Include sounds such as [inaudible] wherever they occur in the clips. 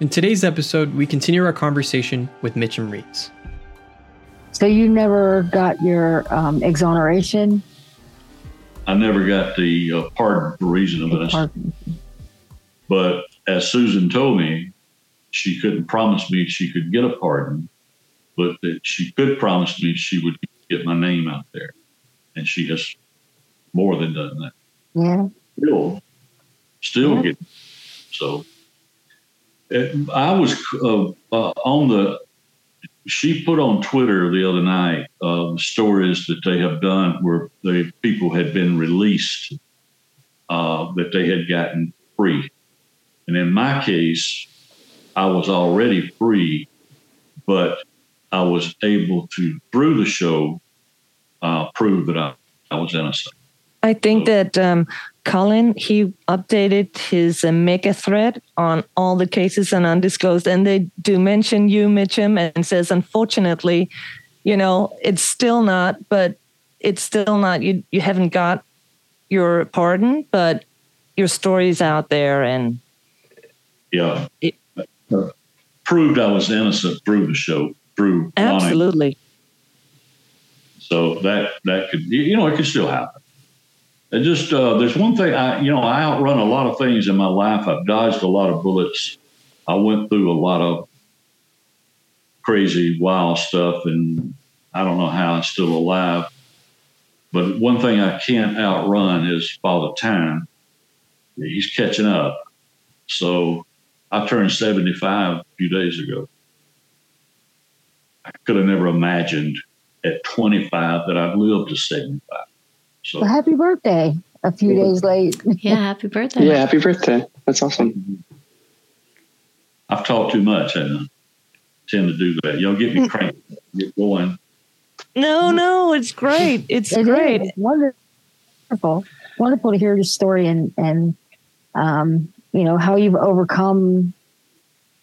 In today's episode, we continue our conversation with Mitchum Reeves. So you never got your um, exoneration? I never got the uh, pardon for reason of innocence. But as Susan told me, she couldn't promise me she could get a pardon, but that she could promise me she would get my name out there. And she has more than done that. Yeah. Still, still yeah. getting. So it, I was uh, uh, on the. She put on Twitter the other night uh, stories that they have done where the people had been released, uh, that they had gotten free, and in my case, I was already free, but I was able to through the show uh, prove that I, I was innocent. I think that um, Colin he updated his uh, mega thread on all the cases and undisclosed, and they do mention you, Mitchum, and says unfortunately, you know, it's still not, but it's still not. You you haven't got your pardon, but your story's out there, and yeah, it, uh, proved I was innocent through the show, through absolutely. So that that could you know it could still happen. Just uh, there's one thing I you know I outrun a lot of things in my life. I've dodged a lot of bullets. I went through a lot of crazy, wild stuff, and I don't know how I'm still alive. But one thing I can't outrun is Father Time. He's catching up. So I turned 75 a few days ago. I could have never imagined at 25 that I'd live to 75. So well, happy birthday a few days late. Yeah, happy birthday. Yeah, happy birthday. That's awesome. I've talked too much and I tend to do that. Y'all get me cranky, get going. No, no, it's great. It's it great. Is. Wonderful. Wonderful to hear your story and and um, you know how you've overcome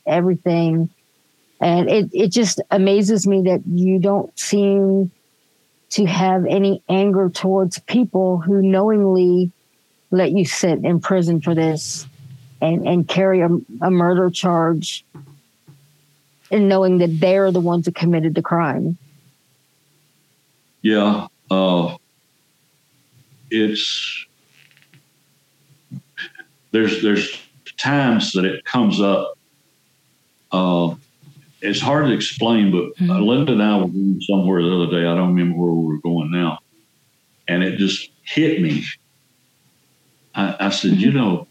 everything and it, it just amazes me that you don't seem to have any anger towards people who knowingly let you sit in prison for this and, and carry a, a murder charge and knowing that they're the ones who committed the crime. Yeah. Uh, it's there's there's times that it comes up uh, it's hard to explain, but mm-hmm. Linda and I were going somewhere the other day. I don't remember where we were going now. And it just hit me. I, I said, mm-hmm. you know,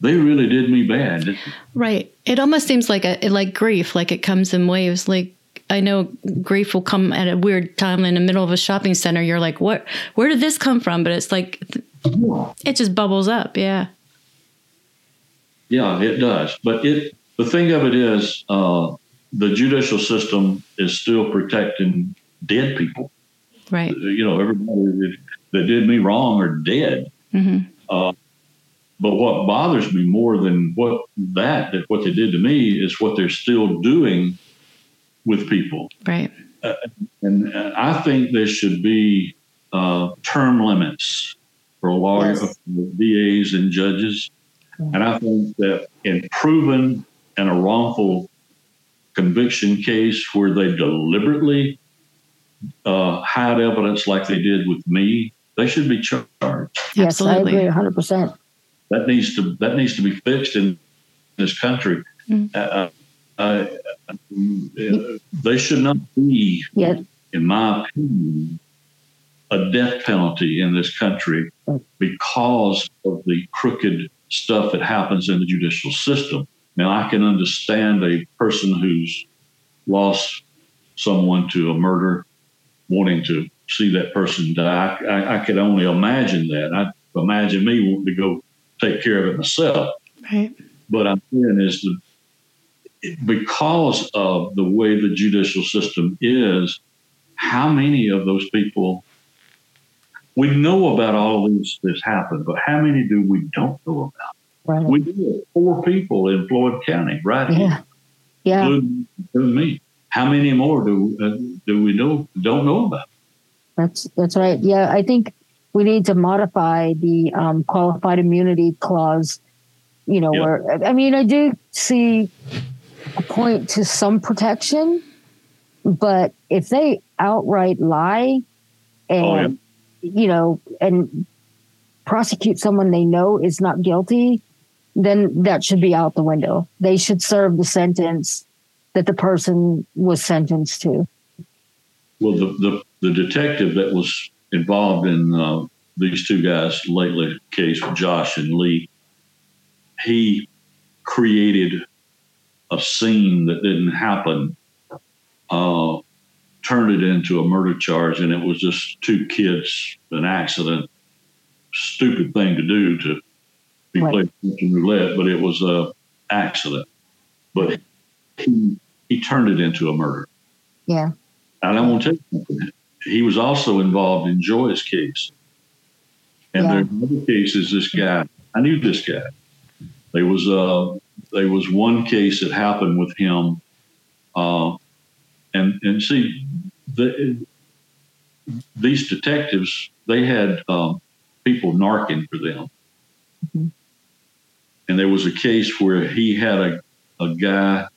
they really did me bad. Right. It almost seems like a like grief, like it comes in waves. Like I know grief will come at a weird time in the middle of a shopping center. You're like, what? Where did this come from? But it's like it just bubbles up. Yeah. Yeah, it does. But it the thing of it is, uh, the judicial system is still protecting dead people. Right. You know, everybody that did me wrong are dead. Mm-hmm. Uh, but what bothers me more than what that that what they did to me is what they're still doing with people. Right. Uh, and uh, I think there should be uh, term limits for lawyers, yes. DAs, and judges. Mm-hmm. And I think that in proven and a wrongful conviction case where they deliberately uh, hide evidence like they did with me, they should be charged. Yes, Absolutely. I agree 100%. That needs to that needs to be fixed in this country. Mm. Uh, uh, they should not be, yes. in my opinion, a death penalty in this country because of the crooked stuff that happens in the judicial system. Now, I can understand a person who's lost someone to a murder wanting to see that person die. I, I could only imagine that. I imagine me wanting to go take care of it myself. Right. But I'm saying is the because of the way the judicial system is, how many of those people we know about all of these that's happened, but how many do we don't know about? Right. We did four people in Floyd County, right? Yeah. Yeah. Including, including me. How many more do uh, do we know don't know about? That's that's right. Yeah, I think we need to modify the um, qualified immunity clause you know, Yeah. where I mean, I do see a point to some protection, but if they outright lie and Oh, yeah. you know and prosecute someone they know is not guilty, then that should be out the window. They should serve the sentence that the person was sentenced to. Well, the, the, the detective that was involved in uh, these two guys lately case, with Josh and Lee, he created a scene that didn't happen, uh, turned it into a murder charge, and it was just two kids, an accident. Stupid thing to do to be Right. playing Russian roulette, but it was a accident. But he, he turned it into a murder. Yeah. And I'm going to tell you something. He was also involved in Joey's case. And Yeah. there are other cases, this guy, I knew this guy. There was uh there was one case that happened with him. Uh, and and see the these detectives, they had um, people narking for them. Mhm. And there was a case where he had a, a guy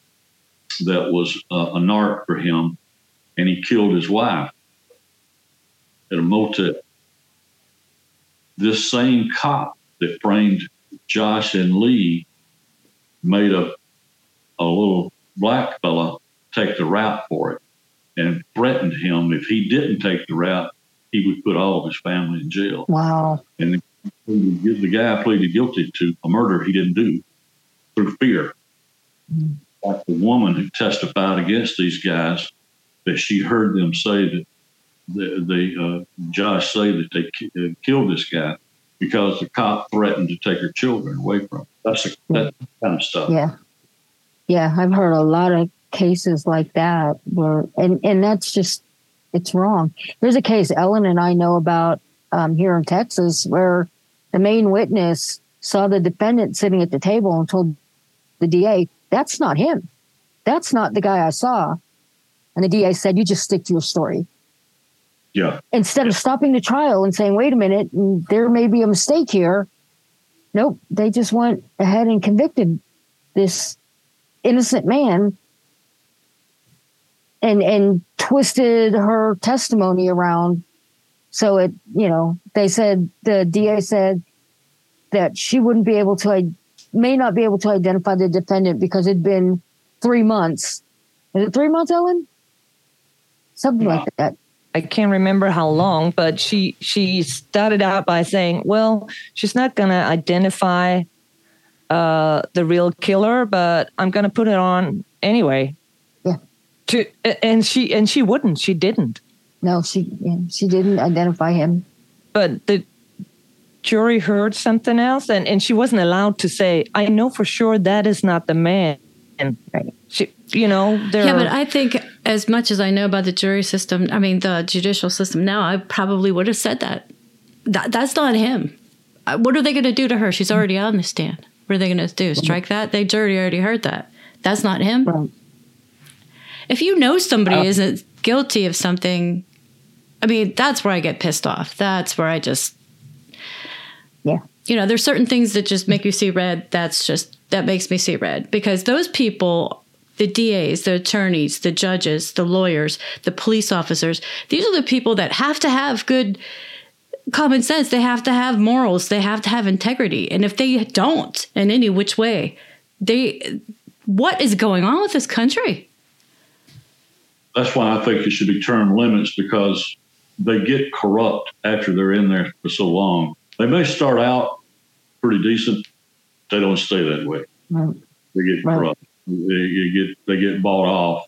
that was uh, a narc for him and he killed his wife at a motel. This same cop that framed Josh and Lee made a a little black fella take the rap for it and threatened him if he didn't take the rap, he would put all of his family in jail. Wow. And the, the guy pleaded guilty to a murder he didn't do through fear. Mm. Like the woman who testified against these guys, that she heard them say that they, uh, Josh say that they uh, killed this guy because the cop threatened to take her children away from. Him. That's the, that kind of stuff. Yeah. Yeah. I've heard a lot of cases like that where, and, and that's just, it's wrong. There's a case Ellen and I know about um, here in Texas where the main witness saw the defendant sitting at the table and told the DA, that's not him. That's not the guy I saw. And the DA said, you just stick to your story. Yeah. Instead of stopping the trial and saying, wait a minute, there may be a mistake here. Nope. They just went ahead and convicted this innocent man and and twisted her testimony around so it you know they said the DA said that she wouldn't be able to may not be able to identify the defendant because it'd been three months is it three months Ellen something like that I can't remember how long, but she she started out by saying, "Well, she's not going to identify uh, the real killer, but I'm going to put it on anyway." Yeah. To and she and she wouldn't. She didn't. No she she didn't identify him But the jury heard something else, and and she wasn't allowed to say, "I know for sure that is not the man." And Right. she, you know, there. Yeah, are- but I think as much as I know about the jury system, I mean the judicial system now, I probably would have said that. that that's not him. Uh, What are they going to do to her? She's already on the stand. What are they going to do? Strike that? They jury already heard that. That's not him. Right. If you know somebody isn't guilty of something, I mean that's where I get pissed off. That's where I just yeah you know, there's certain things that just make you see red. That's just that makes me see red because those people, the DAs, the attorneys, the judges, the lawyers, the police officers, these are the people that have to have good common sense. They have to have morals. They have to have integrity. And if they don't in any which way, they what is going on with this country? That's why I think it should be term limits because they get corrupt after they're in there for so long. They may start out pretty decent. They don't stay that way. Right. They get Right. corrupt. They, get they get bought off.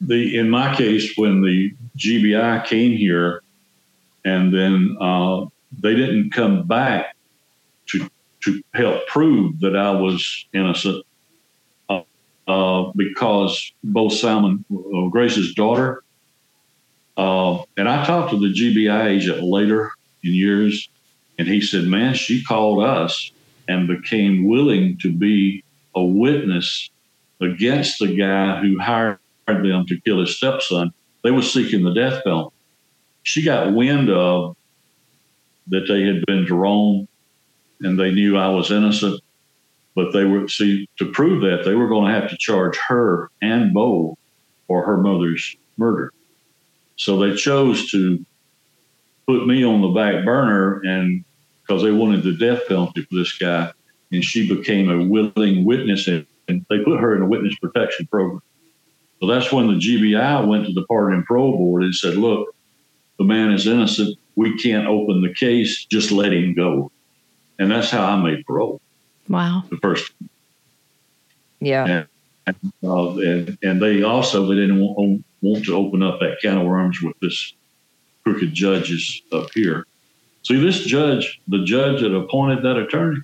The in my case, when the GBI came here, and then uh, they didn't come back to to help prove that I was innocent, uh, uh, because both Salmon uh, Grace's daughter, uh, and I talked to the GBI agent later in years, and he said, "Man, she called us and became willing to be a witness against the guy who hired them to kill his stepson. They were seeking the death penalty. She got wind of that they had been to Rome and they knew I was innocent. But they were see to prove that they were going to have to charge her and Bo for her mother's murder. So they chose to put me on the back burner and because they wanted the death penalty for this guy, and she became a willing witness, and, and they put her in a witness protection program. So that's when the GBI went to the Pardon and Parole Board and said, "Look, the man is innocent. We can't open the case. Just let him go." And that's how I made parole. Wow. The first. Yeah. And, uh, and, and they also they didn't want, want to open up that can of worms with this crooked judges up here. See, this judge, the judge that appointed that attorney,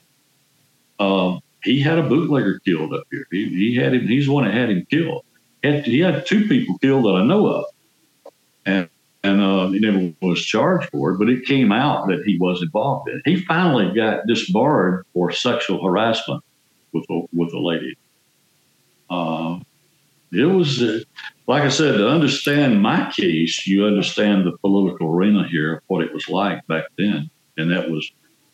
um, he had a bootlegger killed up here. He, he had him. He's the one that had him killed. He had, he had two people killed that I know of, and and uh, he never was charged for it. But it came out that he was involved in. it. He finally got disbarred for sexual harassment with a, with a lady. It was uh, like I said to understand my case. You understand the political arena here, what it was like back then, and that was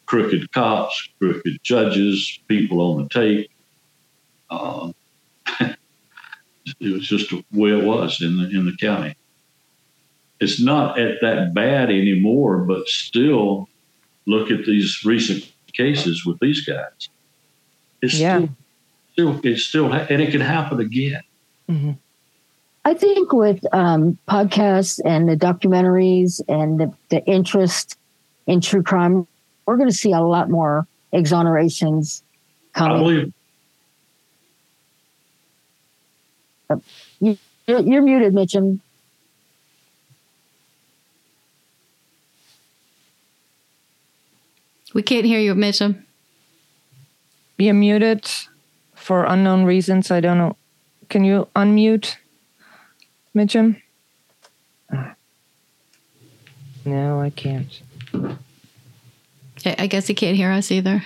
crooked cops, crooked judges, people on the tape. Um, [laughs] it was just the way it was in the in the county. It's not at that bad anymore, but still, look at these recent cases with these guys. It's Yeah. still, still, it's still, and it can happen again. Hmm I think with um, podcasts and the documentaries and the, the interest in true crime, we're going to see a lot more exonerations I coming. believe You're, you're muted, Mitchum. We can't hear you, Mitchum. You're muted for unknown reasons. I don't know. Can you unmute, Mitchum? No, I can't. I I guess he can't hear us either.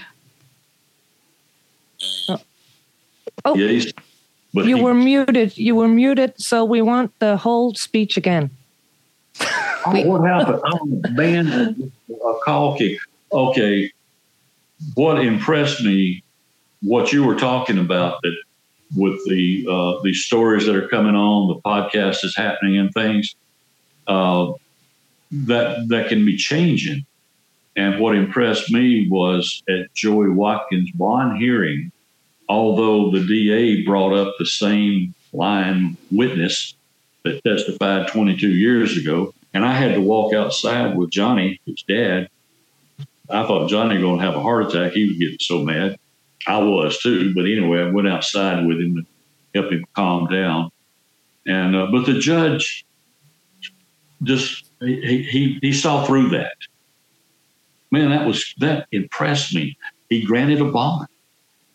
Oh, oh. yeah, but you he- were muted. You were muted, so we want the whole speech again. Oh, what happened? Oh, man, a call kick. Okay, what impressed me, what you were talking about, that with the uh, these stories that are coming on, the podcast is happening and things, uh, that that can be changing. And what impressed me was at Joey Watkins' bond hearing, although the DA brought up the same line witness that testified 22 years ago, and I had to walk outside with Johnny, his dad. I thought Johnny going to have a heart attack. He was getting so mad. I was too. But anyway, I went outside with him to help him calm down. And uh, but the judge just he, he he saw through that. Man, that was that impressed me. He granted a bond,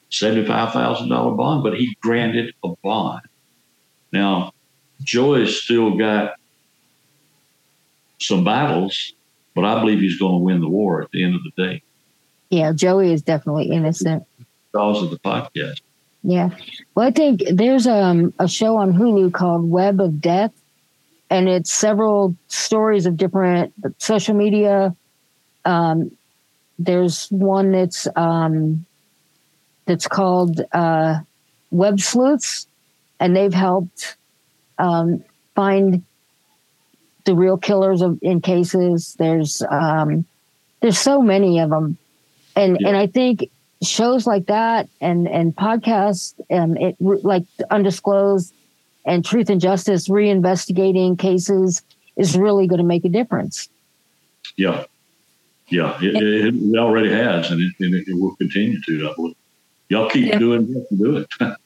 seventy five thousand dollar bond, but he granted a bond. Now, Joey's still got some battles, but I believe he's going to win the war at the end of the day Yeah, Joey is definitely innocent. Because of the podcast. Yeah. Well, I think there's um, a show on Hulu called Web of Death, and it's several stories of different social media. Um, there's one that's um, that's called uh, Web Sleuths, and they've helped um, find the real killers of in cases. There's um, there's so many of them, and Yeah. and I think shows like that and and podcasts and it like undisclosed and truth and justice reinvestigating cases is really going to make a difference Yeah. Yeah. It, it, it already has, and it, and it will continue to, I believe. Y'all keep Yeah. doing what you do it. [laughs]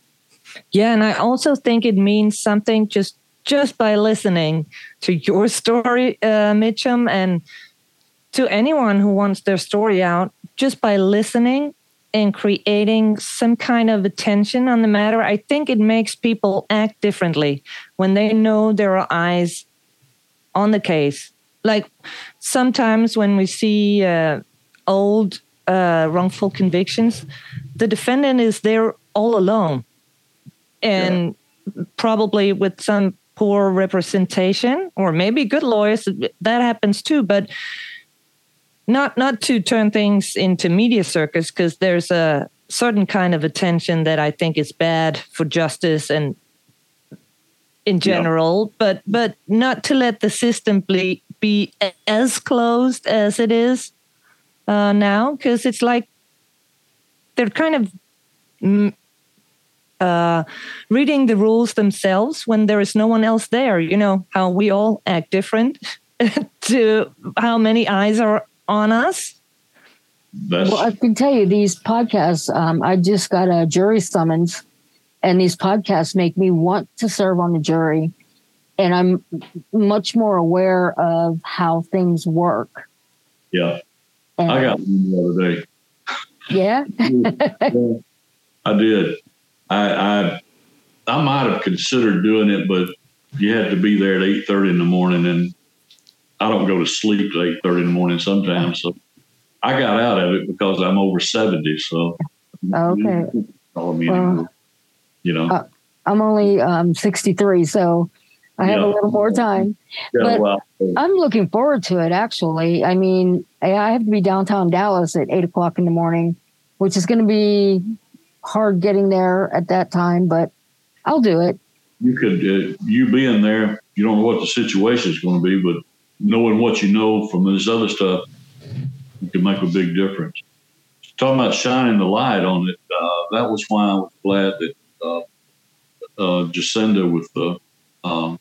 Yeah, and I also think it means something just just by listening to your story, uh, Mitchum, and to anyone who wants their story out, just by listening and creating some kind of attention on the matter, I think it makes people act differently when they know there are eyes on the case. Like sometimes when we see uh, old uh, wrongful convictions, the defendant is there all alone and probably with some poor representation or maybe good lawyers that happens too but not not to turn things into media circus because there's a certain kind of attention that I think is bad for justice and in general, yeah. but but not to let the system be, be as closed as it is uh, now, because it's like they're kind of mm, uh, reading the rules themselves when there is no one else there. You know how we all act different [laughs] to how many eyes are on us. That's... Well, I can tell you these podcasts. Um, I just got a jury summons, and these podcasts make me want to serve on the jury, and I'm much more aware of how things work. Yeah, and, I got one the other day. Yeah, [laughs] I did. I, I I might have considered doing it, but you had to be there at eight thirty in the morning, and I don't go to sleep at eight thirty in the morning sometimes. So I got out of it because I'm over seventy. So okay, me well, you know, uh, I'm only um, sixty three, so I have yeah. a little more time. Yeah, but well, I'm looking forward to it. Actually, I mean, I have to be downtown Dallas at eight o'clock in the morning, which is going to be hard getting there at that time, but I'll do it. You could, uh, you being there, you don't know what the situation is going to be, but knowing what you know from this other stuff, can make a big difference. Talking about shining the light on it, uh, that was why I was glad that uh, uh, Jacinda with the um,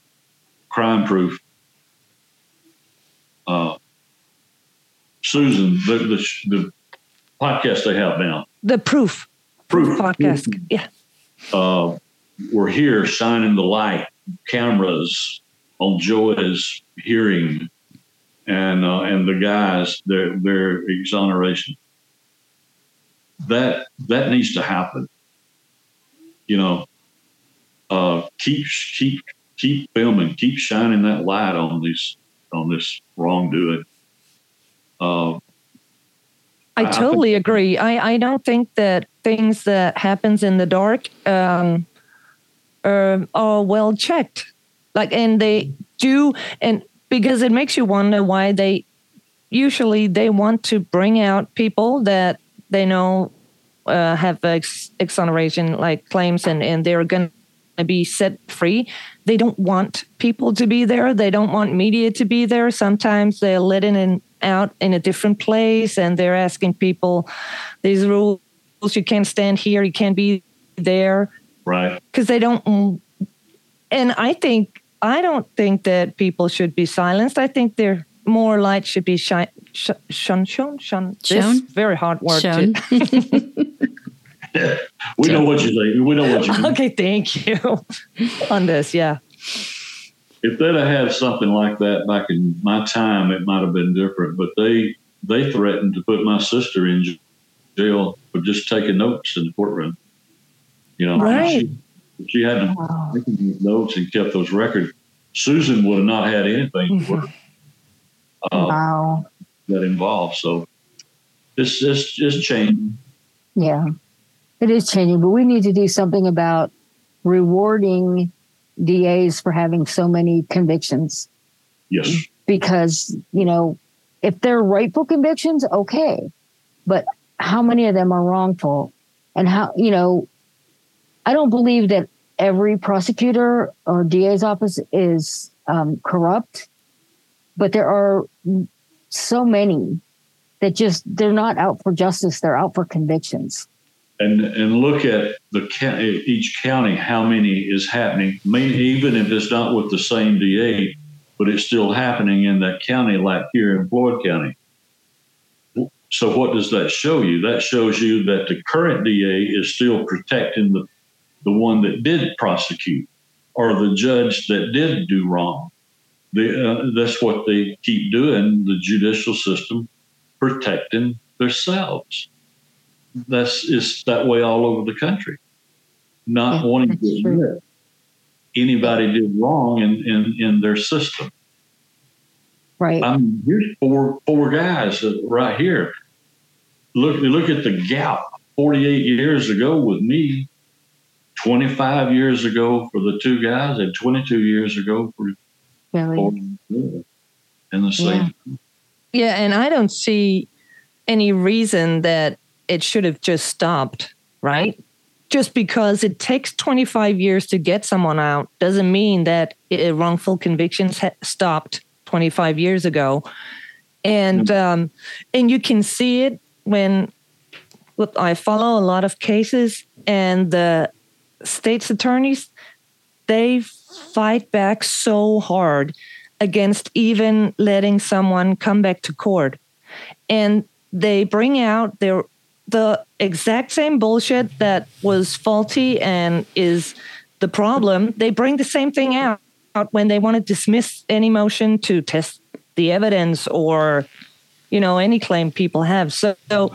crime proof, uh, Susan, the, the, the podcast they have now, the proof proof podcast. Yeah. Uh, we're here shining the light, cameras on Joey's hearing, and uh, and the guys their their exoneration. That that needs to happen. You know, uh, keep keep keep filming, keep shining that light on these on this wrongdoing. Uh, I totally I agree. I, I don't think that things that happens in the dark um, are, are well checked. Like, and they do, and because it makes you wonder why they usually they want to bring out people that they know uh, have ex- exoneration like claims and, and they're going to be set free. They don't want people to be there. They don't want media to be there. Sometimes they're letting in and out in a different place and they're asking people these rules you can't stand here you can't be there right because they don't and i think i don't think that people should be silenced i think their more light should be shine shone shone shone shown very hard word shown. yeah, [laughs] [laughs] we know what you think we know what you mean. okay thank you on this yeah if they'd have had something like that back in my time, it might have been different. But they they threatened to put my sister in jail for just taking notes in the courtroom. You know, right. she, she hadn't wow. taken notes and kept those records. Susan would have not had anything work. [laughs] Uh, wow. That involved. So it's it's just changing. Yeah, it is changing, but we need to do something about rewarding DAs for having so many convictions. Yes. Because, you know, if they're rightful convictions, okay. But how many of them are wrongful? And how, you know, I don't believe that every prosecutor or DA's office is um, corrupt, but there are so many that just, they're not out for justice, they're out for convictions and and look at the each county how many is happening. Maybe even if it's not with the same DA, but it's still happening in that county, like here in Floyd County. So what does that show you? That shows you that the current DA is still protecting the the one that did prosecute or the judge that did do wrong. The, uh, that's what they keep doing. The judicial system protecting themselves that's is that way all over the country. Not yeah, wanting to admit anybody did wrong in, in, in their system. Right. I mean, here's four four guys right here. Look look at the gap. Forty eight years ago with me, twenty five years ago for the two guys, and twenty two years ago for really? in the same. Yeah. yeah, and I don't see any reason that it should have just stopped right? Just because it takes 25 years to get someone out doesn't mean that it, wrongful convictions ha- stopped 25 years ago. And um, and you can see it when look, I follow a lot of cases, and the state's attorneys they fight back so hard against even letting someone come back to court, and they bring out their the exact same bullshit that was faulty and is the problem. They bring the same thing out when they want to dismiss any motion to test the evidence or you know any claim people have. So, so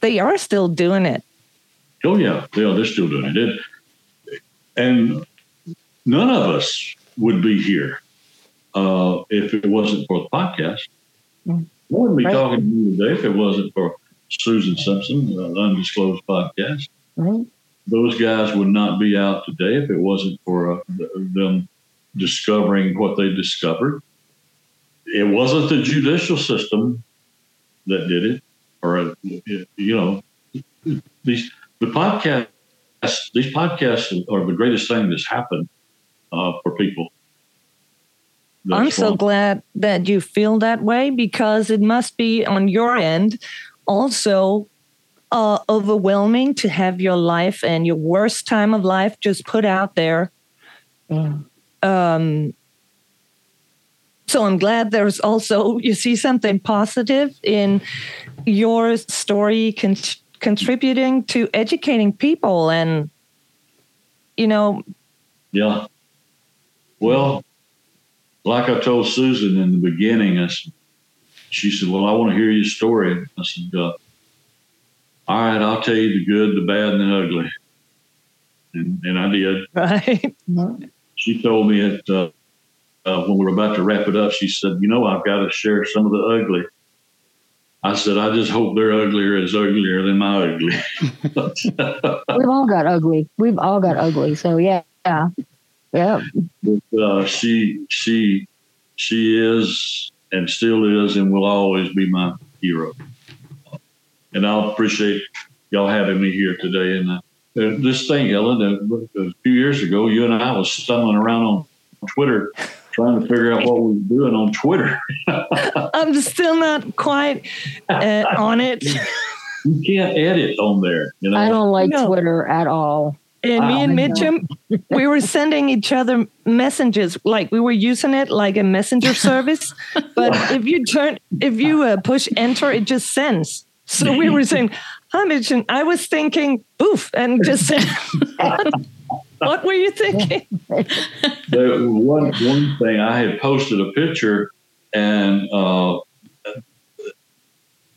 they are still doing it oh yeah yeah they're still doing it and none of us would be here uh, if it wasn't for the podcast mm. I wouldn't be right. talking to you today if it wasn't for Susan Simpson, uh, Undisclosed Podcast. Right. Those guys would not be out today if it wasn't for uh, them discovering what they discovered it wasn't the judicial system that did it, or you know, these the podcast these podcasts are the greatest thing that's happened uh, for people. That's I'm so glad that you feel that way because it must be on your end also uh, overwhelming to have your life and your worst time of life just put out there. Mm. Um, so I'm glad there's also, you see something positive in your story con- contributing to educating people and, you know. Yeah. Well, like I told Susan in the beginning, I said, she said, Well, I want to hear your story. I said, uh, All right, I'll tell you the good, the bad, and the ugly. And, and I did. [laughs] Right. She told me that uh, uh, when we were about to wrap it up, she said, "You know, I've got to share some of the ugly." I said, "I just hope they're uglier as uglier than my ugly." [laughs] We've all got ugly. We've all got ugly. So yeah, yeah, yeah. But, uh, she she she is and still is and will always be my hero. And I'll appreciate y'all having me here today. And uh, this thing, Ellen, a few years ago, you and I was stumbling around on Twitter trying to figure out what we were doing on Twitter. [laughs] I'm still not quite uh, on it. [laughs] You can't edit on there. You know, I don't like no. Twitter at all. And me and Mitchum, [laughs] we were sending each other messages like we were using it like a messenger service. But if you turn, if you uh, push enter, it just sends. So we were saying, "Hi, Mitchum." I was thinking, "Oof," and just said what were you thinking? [laughs] one one thing I had posted a picture, and uh,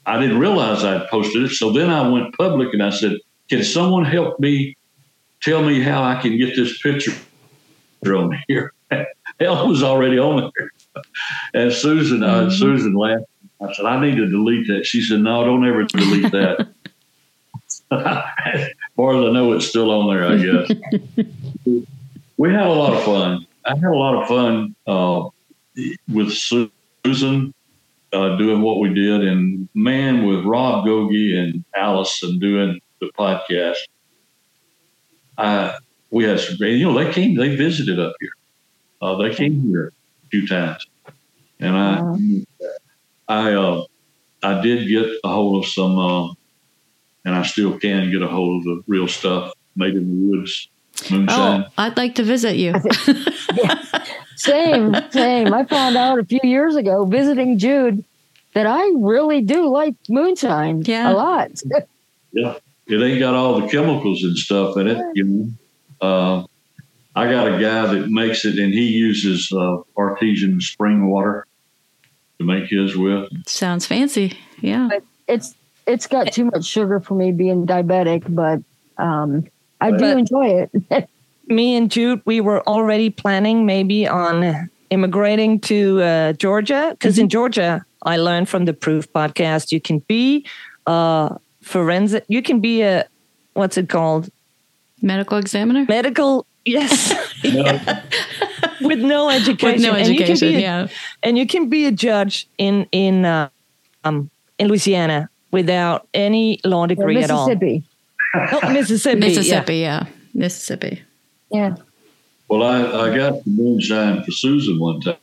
I didn't realize I'd posted it. So then I went public and I said, "Can someone help me? Tell me how I can get this picture on here." [laughs] Hell was already on there, and Susan, uh, mm-hmm. Susan laughed. I said, "I need to delete that." She said, "No, don't ever delete that." [laughs] as far as I know, it's still on there, I guess. [laughs] we had a lot of fun. I had a lot of fun uh, with Susan uh, doing what we did, and man, with Rob Gogi and Allison doing the podcast. I, we had some great, you know, they came, they visited up here. Uh, they came here a few times, and I, I, uh, I did get a hold of some uh, and I still can get a hold of the real stuff made in the woods. Moonshine. Oh, I'd like to visit you. [laughs] Same, same. I found out a few years ago visiting Jude that I really do like moonshine yeah. a lot. [laughs] yeah, it ain't got all the chemicals and stuff in it. You know, uh, I got a guy that makes it, and he uses uh, artesian spring water to make his with. Sounds fancy. Yeah, but it's it's got too much sugar for me being diabetic, but um, I do but enjoy it. [laughs] me and Jude, we were already planning maybe on immigrating to uh, Georgia because mm-hmm. in Georgia, I learned from the Proof podcast, you can be a forensic, you can be a, what's it called? Medical examiner? Medical, yes. [laughs] [laughs] With no education. With no education, and a, yeah. And you can be a judge in, in, uh, um, in Louisiana without any law degree at all. Mississippi. Oh, Mississippi. Mississippi, yeah. Mississippi. Yeah. Well, I, I got the moonshine for Susan one time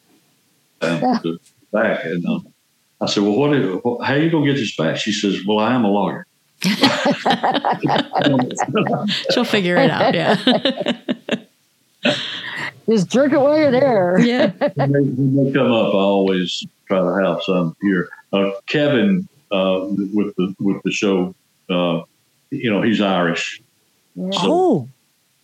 back, and um, I said, "Well, what? Is, how you gonna get this back?" She says, "Well, I am a lawyer." [laughs] She'll figure it out. Yeah. [laughs] Just drink it while you're there. yeah. when, they, when they come up, I always try to have some here. Uh, Kevin uh, with the with the show, uh, you know, he's Irish. Yeah. Oh,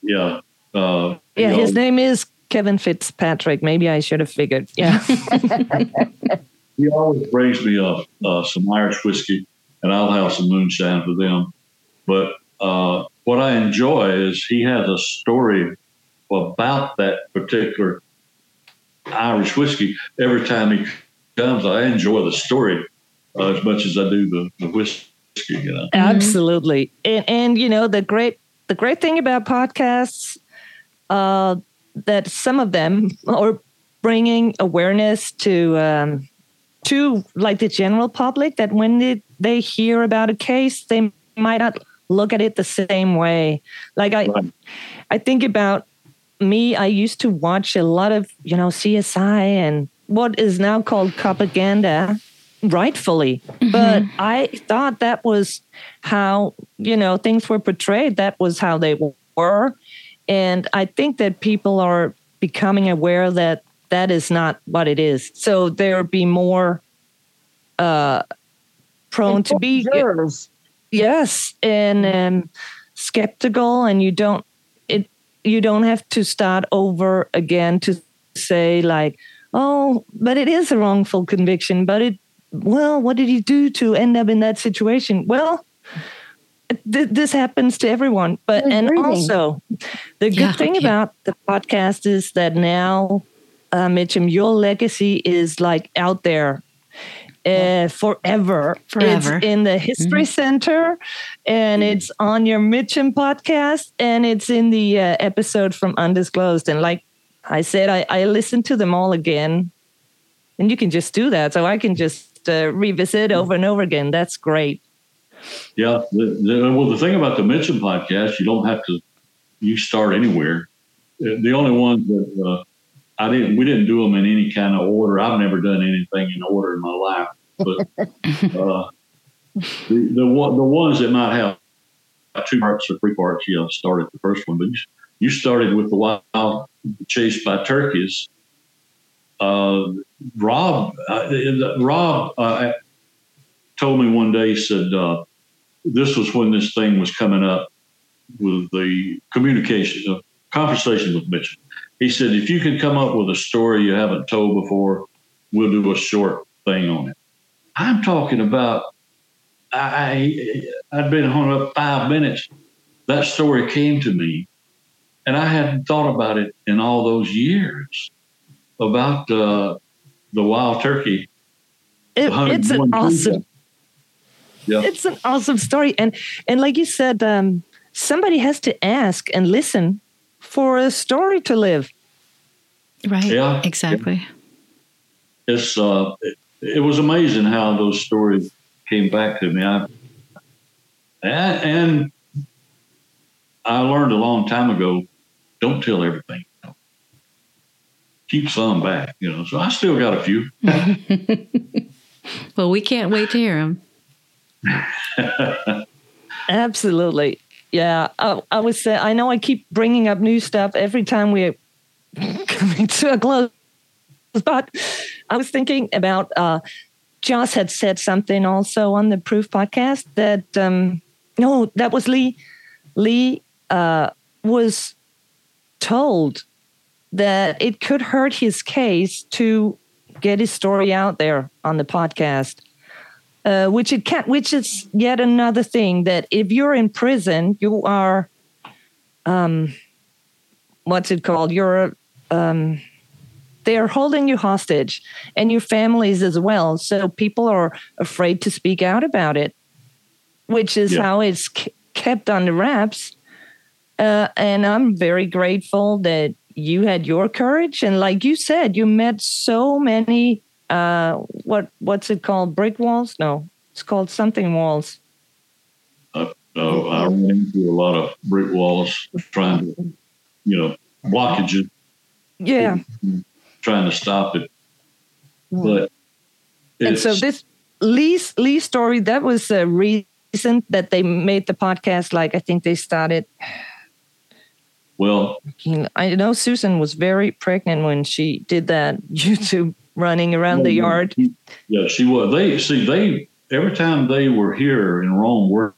Yeah. Uh, yeah. His know, name is Kevin Fitzpatrick. Maybe I should have figured. Yeah. [laughs] he always brings me uh, uh, some Irish whiskey, and I'll have some moonshine for them. But uh, what I enjoy is he has a story about that particular Irish whiskey. Every time he comes, I enjoy the story uh, as much as I do the, the whiskey. You know, Absolutely. And and you know the great the great thing about podcasts uh that some of them are bringing awareness to um to like the general public that when they, they hear about a case they might not look at it the same way. Like I Right. I think about me I used to watch a lot of, you know, CSI and what is now called propaganda rightfully. But i thought that was how you know things were portrayed. That was how they were. And i think that people are becoming aware that that is not what it is. So there be more uh prone to be Jurors. yes and um skeptical and you don't it you don't have to start over again to say like oh but it is a wrongful conviction but it well what did he do to end up in that situation well th- this happens to everyone but and also the good Yeah, thing yeah. about the podcast is that now uh, mitchum your legacy is like out there uh, forever. Forever. It's in the History Center, and it's on your Mitchum podcast, and it's in the uh, episode from Undisclosed. And like I said, I, I listened to them all again, and you can just do that. So I can just uh, revisit over and over again. That's great. yeah. The, the, well, the thing about the Mitchum podcast, you don't have to. You start anywhere. Uh, The only ones that uh, I didn't, we didn't do them in any kind of order. I've never done anything in order in my life, but [laughs] uh, the the one the ones that might have two parts or three parts, yeah, started the first one, but you, you started with the wild chase by turkeys. Uh, Rob, uh, Rob uh, told me one day, he said, uh, this was when this thing was coming up with the communication, the conversation with Mitchell. He said, if you can come up with a story you haven't told before, we'll do a short thing on it. I'm talking about, I, I'd been hung up five minutes. That story came to me, and I hadn't thought about it in all those years about uh, the wild turkey. It, it's an awesome Yeah. it's an awesome story and and like you said um somebody has to ask and listen for a story to live Right. Yeah. Exactly. it's uh, it, it was amazing how those stories came back to me. I and, and I learned a long time ago, don't tell everything. Keep some back, you know. So I still got a few. [laughs] Well, we can't wait to hear them. [laughs] absolutely yeah I, I was say i know i keep bringing up new stuff every time we're [laughs] coming to a close but i was thinking about uh josh had said something also on the proof podcast that um no that was lee lee uh was told that it could hurt his case to get his story out there on the podcast uh, which it can which is yet another thing that if you're in prison you are um what's it called? You're um they're holding you hostage and your families as well. So people are afraid to speak out about it which is Yeah. how it's kept under wraps. Uh, and i'm very grateful that you had your courage and like you said you met so many uh what what's it called brick walls no it's called something walls Uh, So I ran into a lot of brick walls trying to, you know, blockages, Yeah. trying to stop it. But And so this Lee's Lee story that was a reason that they made the podcast. Like I think they started. Well, I know Susan was very pregnant when she did that [laughs] YouTube running around the yard. Yeah, she was. They see they every time they were here in Rome work,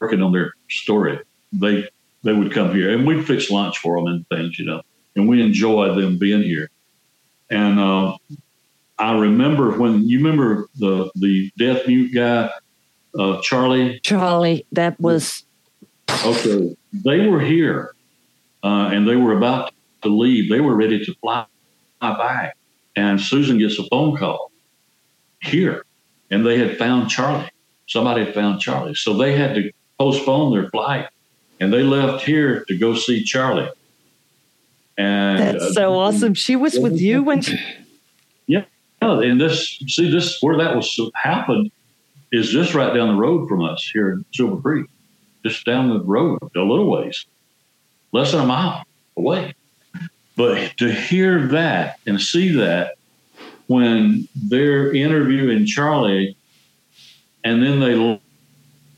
working on their story, they they would come here and we'd fix lunch for them and things, you know, and we enjoyed them being here. And uh, I remember when you remember the the deaf mute guy, uh, Charlie. Charlie, that was Okay, they were here, uh, and they were about to leave. They were ready to fly back, and Susan gets a phone call here, and they had found Charlie. Somebody had found Charlie, so they had to postpone their flight, and they left here to go see Charlie. And that's uh, so awesome. She was with you when she, [laughs] yeah, and this see this where that was happened is just right down the road from us here in Silver Creek, just down the road a little ways, less than a mile away. But to hear that and see that when they're interviewing Charlie, and then they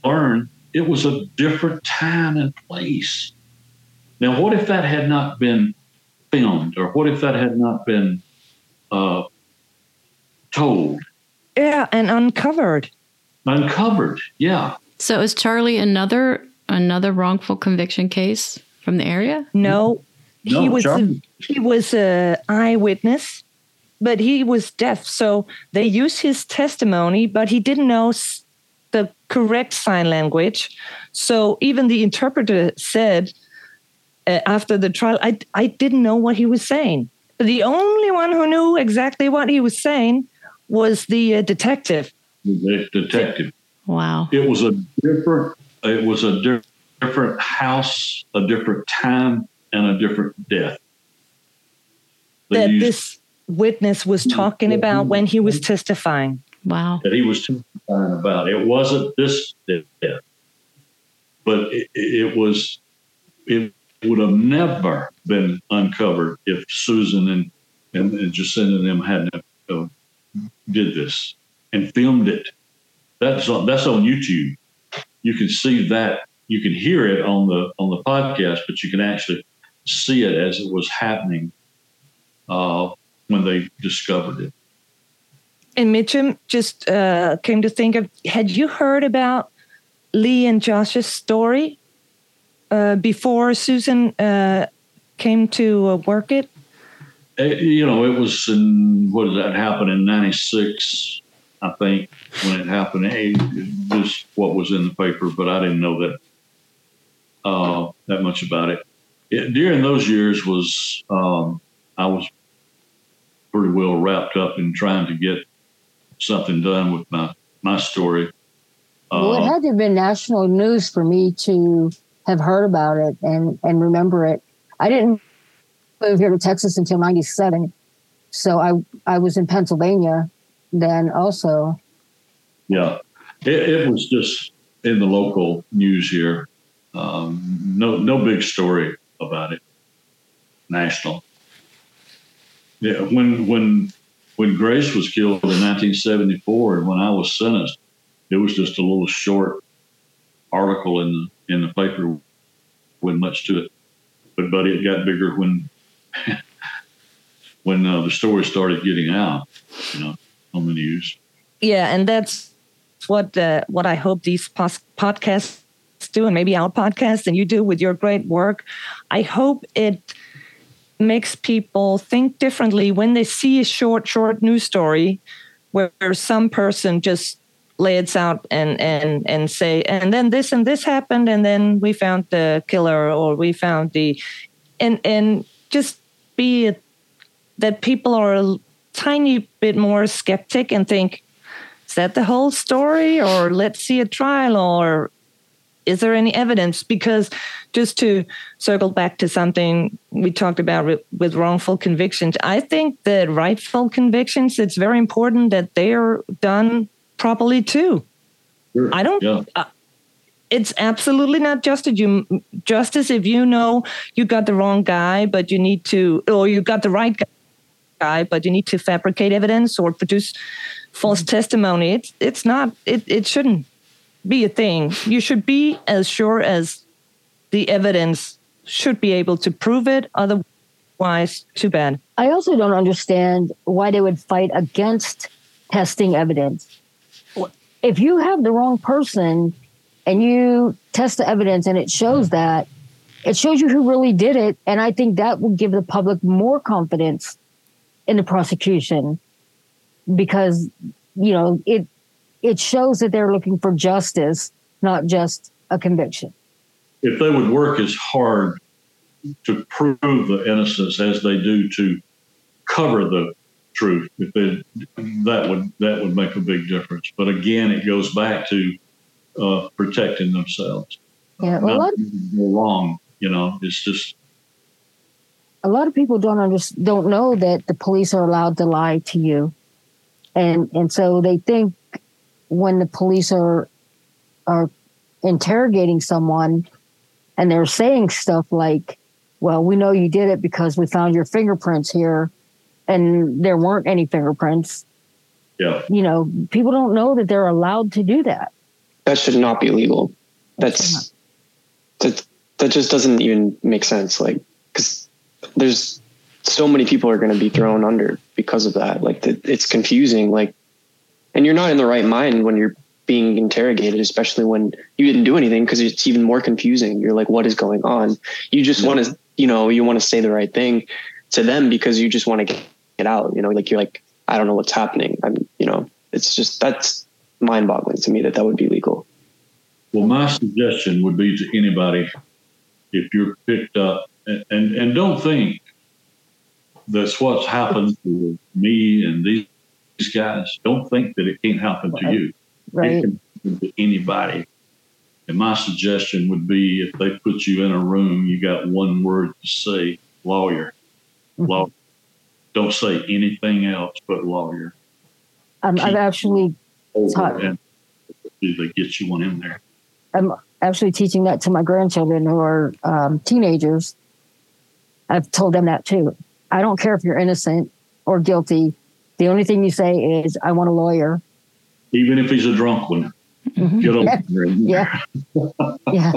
learn it was a different time and place. Now, what if that had not been filmed, or what if that had not been uh, told, yeah, and uncovered. uncovered? Yeah. So is Charlie another another wrongful conviction case from the area? No, No, he was a, Charlie- he was a eyewitness, but he was deaf. So they used his testimony, but he didn't know the correct sign language. So even the interpreter said uh, after the trial, I I didn't know what he was saying. The only one who knew exactly what he was saying was the uh, detective. the detective. Wow. It was a different. It was a di- different house, a different time, and a different death. They that used- this witness was talking about when he was testifying. Wow. that he was testifying about. It wasn't this death, but it, it was. It would have never been uncovered if Susan and and, and Jacinda and them hadn't uh, did this and filmed it. That's on, that's on YouTube. You can see that. You can hear it on the on the podcast, but you can actually see it as it was happening uh, when they discovered it. And Mitchum just uh, came to think of had you heard about Lee and Josh's story uh, before Susan uh, came to uh, work it? Uh, you know, it was in what did that happen in '96, I think, when it happened. Hey, just what was in the paper, but I didn't know that uh, that much about it. it. During those years, was um, I was pretty well wrapped up in trying to get something done with my my story. well, it Uh, had to have been national news for me to have heard about it and and remember it. I didn't move here to Texas until '97, so I I was in Pennsylvania then also. Yeah, it, it was just in the local news here. Um, no, no big story about it. National. Yeah, when when when Grace was killed in 1974, and when I was sentenced, it was just a little short article in the in the paper. Wasn't much to it, but but it got bigger when [laughs] when uh, the story started getting out. You know, on the news. Yeah, and that's what uh, what I hope these pos- podcasts do, and maybe our podcast, and you do with your great work. I hope it makes people think differently when they see a short, short news story where some person just lays out and and and say, and then this and this happened, and then we found the killer, or we found the, and and just be it that people are a tiny bit more skeptic and think is that the whole story or let's see a trial or is there any evidence because just to circle back to something we talked about with, with wrongful convictions i think that rightful convictions it's very important that they are done properly too Sure. I don't- Yeah. Uh, it's absolutely not justice. You justice if you know you got the wrong guy, but you need to, or you got the right guy, but you need to fabricate evidence or produce false mm-hmm. testimony. It's it's not. It it shouldn't be a thing. You should be as sure as the evidence should be able to prove it. Otherwise, too bad. I also don't understand why they would fight against testing evidence. If you have the wrong person and you test the evidence and it shows that, it shows you who really did it. And I think that will give the public more confidence in the prosecution because, you know, it it shows that they're looking for justice, not just a conviction. If they would work as hard to prove the innocence as they do to cover the truth, if they, that would that would make a big difference. But again, it goes back to uh, protecting themselves. Yeah, well, Not wrong. You know, it's just a lot of people don't understand, don't know that the police are allowed to lie to you, and and so they think when the police are are interrogating someone and they're saying stuff like, "Well, we know you did it because we found your fingerprints here," and there weren't any fingerprints. Yeah. You know, people don't know that they're allowed to do that. That should not be legal. That's that that just doesn't even make sense. Like, because there's so many people are going to be thrown under because of that. Like, the, it's confusing. Like, and you're not in the right mind when you're being interrogated, especially when you didn't do anything, because it's even more confusing. You're like, what is going on? You just want to, you know, you want to say the right thing to them because you just want to get, out. You know, like you're like, I don't know what's happening. I'm, you know, it's just that's mind boggling to me that that would be legal. Well, my suggestion would be to anybody if you're picked up, and, and, and don't think that's what's happened to me and these, these guys. Don't think that it can't happen to you. Right. It can happen to anybody. And my suggestion would be if they put you in a room, you got one word to say lawyer. Mm-hmm. Lawyer. Don't say anything else but lawyer. Um, I've actually taught. Do they get you one in there? I'm actually teaching that to my grandchildren who are um, teenagers. I've told them that too. I don't care if you're innocent or guilty. The only thing you say is, "I want a lawyer." Even if he's a drunk one. Get a Yeah. lawyer in there. Yeah, yeah,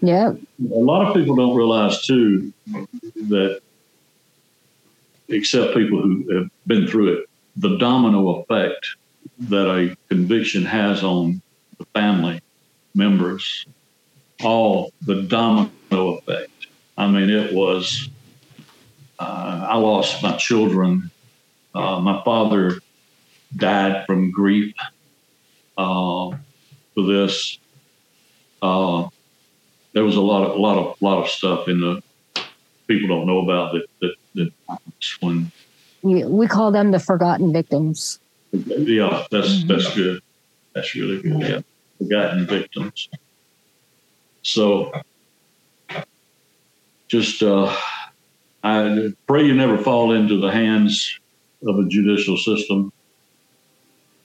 yeah. A lot of people don't realize too that, except people who have been through it, the domino effect that a conviction has on the family members, all the domino effect. I mean, it was. Uh, I lost my children. Uh, my father died from grief uh, for this. Uh, there was a lot of lot of lot of stuff in the people don't know about that that, that when We, we call them the forgotten victims. yeah that's that's good. That's really good yeah. Forgotten victims. So just uh I pray you never fall into the hands of a judicial system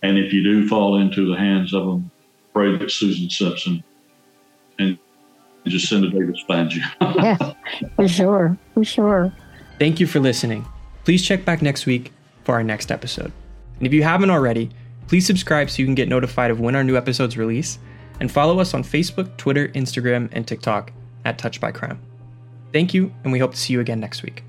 and if you do fall into the hands of them pray that Susan Simpson and Jacinda Davis finds you Yeah, for sure, for sure. Thank you for listening. Please check back next week for our next episode. And if you haven't already, please subscribe so you can get notified of when our new episodes release, and follow us on Facebook, Twitter, Instagram, and TikTok at Touch by Crime. Thank you, and we hope to see you again next week.